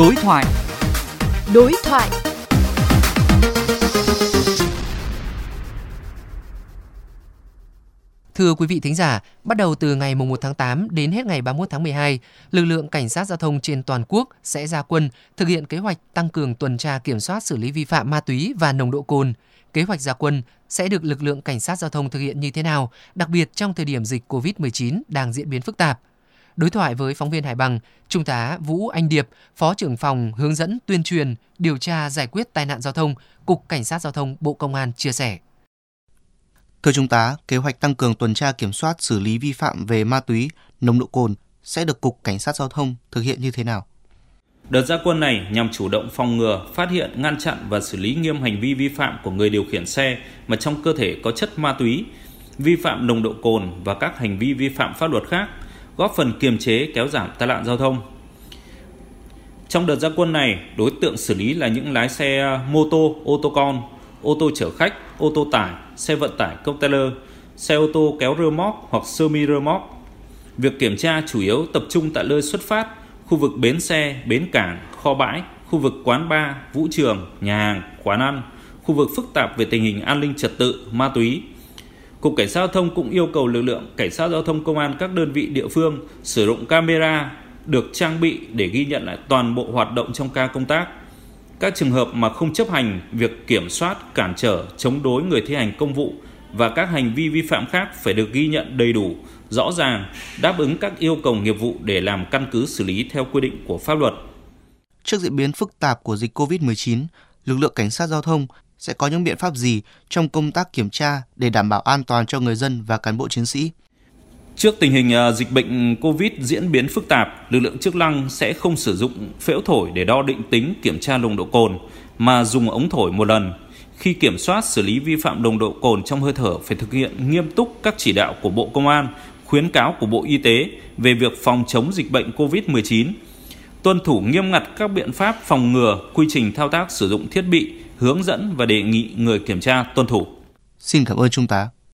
Đối thoại. Đối thoại. Thưa quý vị thính giả, bắt đầu từ ngày 1 tháng 8 đến hết ngày 31 tháng 12, lực lượng cảnh sát giao thông trên toàn quốc sẽ ra quân thực hiện kế hoạch tăng cường tuần tra kiểm soát xử lý vi phạm ma túy và nồng độ cồn. Kế hoạch ra quân sẽ được lực lượng cảnh sát giao thông thực hiện như thế nào, đặc biệt trong thời điểm dịch COVID-19 đang diễn biến phức tạp. Đối thoại với phóng viên Hải Bằng, Trung tá Vũ Anh Điệp, Phó trưởng phòng hướng dẫn tuyên truyền, điều tra giải quyết tai nạn giao thông, Cục Cảnh sát Giao thông Bộ Công an chia sẻ. Thưa Trung tá, kế hoạch tăng cường tuần tra kiểm soát xử lý vi phạm về ma túy, nồng độ cồn sẽ được Cục Cảnh sát Giao thông thực hiện như thế nào? Đợt gia quân này nhằm chủ động phòng ngừa, phát hiện, ngăn chặn và xử lý nghiêm hành vi vi phạm của người điều khiển xe mà trong cơ thể có chất ma túy, vi phạm nồng độ cồn và các hành vi vi phạm pháp luật khác, góp phần kiềm chế kéo giảm tai nạn giao thông. Trong đợt gia quân này, đối tượng xử lý là những lái xe mô tô, ô tô con, ô tô chở khách, ô tô tải, xe vận tải container, xe ô tô kéo rơ móc hoặc semi rơ móc. Việc kiểm tra chủ yếu tập trung tại nơi xuất phát, khu vực bến xe, bến cảng, kho bãi, khu vực quán bar, vũ trường, nhà hàng, quán ăn, khu vực phức tạp về tình hình an ninh trật tự, ma túy. Cục Cảnh sát giao thông cũng yêu cầu lực lượng Cảnh sát giao thông công an các đơn vị địa phương sử dụng camera được trang bị để ghi nhận lại toàn bộ hoạt động trong ca công tác. Các trường hợp mà không chấp hành việc kiểm soát, cản trở, chống đối người thi hành công vụ và các hành vi vi phạm khác phải được ghi nhận đầy đủ, rõ ràng, đáp ứng các yêu cầu nghiệp vụ để làm căn cứ xử lý theo quy định của pháp luật. Trước diễn biến phức tạp của dịch COVID-19, lực lượng cảnh sát giao thông sẽ có những biện pháp gì trong công tác kiểm tra để đảm bảo an toàn cho người dân và cán bộ chiến sĩ? Trước tình hình à, dịch bệnh COVID diễn biến phức tạp, lực lượng chức năng sẽ không sử dụng phễu thổi để đo định tính kiểm tra nồng độ cồn, mà dùng ống thổi một lần. Khi kiểm soát xử lý vi phạm nồng độ cồn trong hơi thở phải thực hiện nghiêm túc các chỉ đạo của Bộ Công an, khuyến cáo của Bộ Y tế về việc phòng chống dịch bệnh COVID-19, tuân thủ nghiêm ngặt các biện pháp phòng ngừa, quy trình thao tác sử dụng thiết bị, hướng dẫn và đề nghị người kiểm tra tuân thủ. Xin cảm ơn Trung tá.